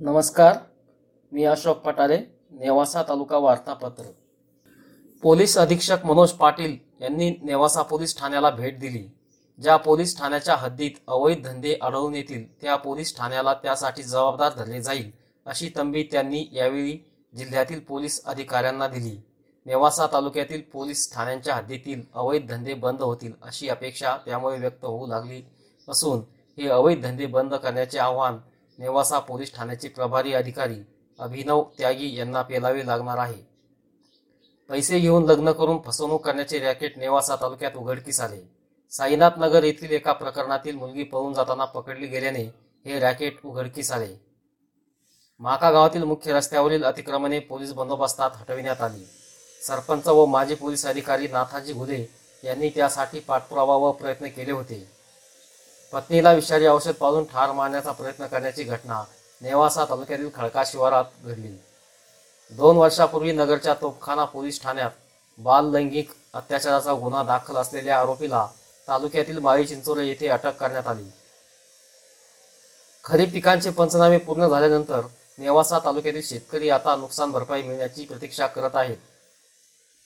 नमस्कार मी अशोक पटारे नेवासा तालुका वार्तापत्र पोलीस अधीक्षक मनोज पाटील यांनी नेवासा पोलीस ठाण्याला भेट दिली. ज्या पोलीस ठाण्याच्या हद्दीत अवैध धंदे आढळून येतील त्या पोलीस ठाण्याला त्यासाठी जबाबदार धरले जाईल अशी तंबी त्यांनी यावेळी जिल्ह्यातील पोलीस अधिकाऱ्यांना दिली. नेवासा तालुक्यातील पोलीस ठाण्यांच्या हद्दीतील अवैध धंदे बंद होतील अशी अपेक्षा त्यामुळे व्यक्त होऊ लागली असून हे अवैध धंदे बंद करण्याचे आव्हान नेवासा पोलीस ठाण्याचे प्रभारी अधिकारी अभिनव त्यागी यांना पेलावे लागणार आहे. पैसे घेऊन लग्न करून फसवणूक करण्याचे रॅकेट नेवासा तालुक्यात उघडकीस आले. साईनाथ नगर येथील एका प्रकरणातील मुलगी पळून जाताना पकडली गेल्याने हे रॅकेट उघडकीस आले. माका गावातील मुख्य रस्त्यावरील अतिक्रमणे पोलीस बंदोबस्तात हटविण्यात आली. सरपंच व माजी पोलीस अधिकारी नाथाजी घुले यांनी त्यासाठी पाठपुरावा व प्रयत्न केले होते. पत्नीला विषारी औषध पाजून ठार मारण्याचा प्रयत्न करण्याची घटना नेवासा तालुक्यातील खडका शिवारात घडली. दोन वर्षापूर्वी नगरच्या तोपखाना पोलीस ठाण्यात बाल लैंगिक अत्याचाराचा गुन्हा दाखल असलेल्या आरोपीला तालुक्यातील माळी चिंचोरे येथे अटक करण्यात आली. खरीप पिकांचे पंचनामे पूर्ण झाल्यानंतर नेवासा तालुक्यातील शेतकरी आता नुकसान भरपाई मिळण्याची प्रतीक्षा करत आहेत.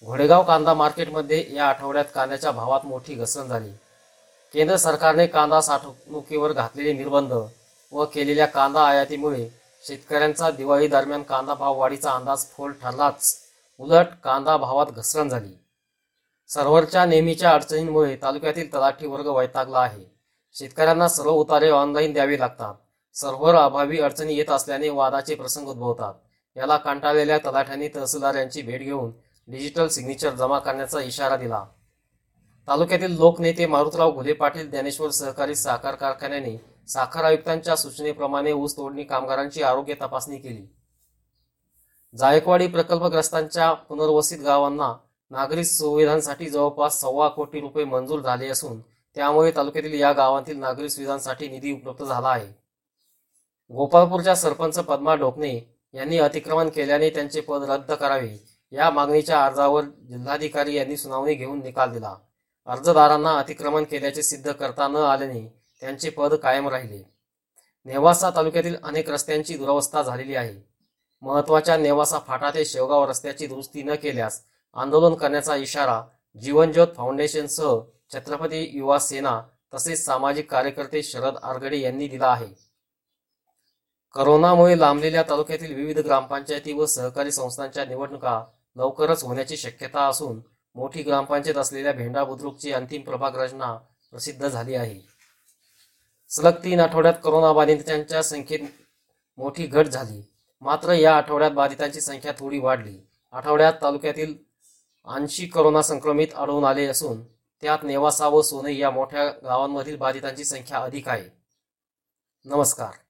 घोडेगाव कांदा मार्केटमध्ये या आठवड्यात कांद्याच्या भावात मोठी घसरण झाली. केंद्र सरकारने कांदा साठवणुकीवर घातलेले निर्बंध व केलेल्या कांदा आयातीमुळे शेतकऱ्यांचा दिवाळी दरम्यान कांदा भाव वाढीचा अंदाज फोल ठरलाच. उलट कांदा भावात घसरण झाली. सर्व्हरच्या नेहमीच्या अडचणींमुळे तालुक्यातील तलाठी वर्ग वैतागला आहे. शेतकऱ्यांना सर्व उतारे ऑनलाईन द्यावे लागतात. सर्व्हर अभावी अडचणी येत असल्याने वादाचे प्रसंग उद्भवतात. याला कंटाळलेल्या तलाठ्यांनी तहसीलदार यांची भेट घेऊन डिजिटल सिग्नेचर जमा करण्याचा इशारा दिला. तालुक्यातील लोकनेते मारुतराव घुले पाटील ज्ञानेश्वर सहकारी साखर कारखान्याने साखर आयुक्तांच्या सूचनेप्रमाणे ऊस तोडणी कामगारांची आरोग्य तपासणी केली. जायकवाडी प्रकल्पग्रस्तांच्या पुनर्वसित गावांना नागरी सुविधांसाठी जवळपास सव्वा कोटी रुपये मंजूर झाले असून त्यामुळे तालुक्यातील या गावांतील नागरी सुविधांसाठी निधी उपलब्ध झाला आहे. गोपाळपूरच्या सरपंच पद्मा ढोकणे यांनी अतिक्रमण केल्याने त्यांचे पद रद्द करावे या मागणीच्या अर्जावर जिल्हाधिकारी यांनी सुनावणी घेऊन निकाल दिला. अर्जदारांना अतिक्रमण केल्याचे सिद्ध करता न आल्याने त्यांचे पद कायम राहिले. नेवासा तालुक्यातील अनेक रस्त्यांची दुरावस्था झालेली आहे. महत्त्वाच्या नेवासा फाटा ते शेवगाव रस्त्याची दुरुस्ती न केल्यास आंदोलन करण्याचा इशारा जीवनज्योत फाउंडेशनसह छत्रपती युवा सेना तसेच सामाजिक कार्यकर्ते शरद आरगडे यांनी दिला आहे. करोनामुळे लांबलेल्या तालुक्यातील विविध ग्रामपंचायती व सहकारी संस्थांच्या निवडणुका लवकरच होण्याची शक्यता असून मोठी ग्रामपंचायत असलेल्या भेंडा बुद्रुकची अंतिम प्रभाग रचना प्रसिद्ध झाली आहे. सलग तीन आठवड्यात कोरोना बाधितांच्या संख्येत मोठी घट झाली. मात्र या आठवड्यात बाधितांची संख्या थोडी वाढली. आठवड्यात तालुक्यातील ऐंशी करोना संक्रमित आढळून आले असून त्यात नेवासा व सोनई या मोठ्या गावांमधील बाधितांची संख्या अधिक आहे. नमस्कार.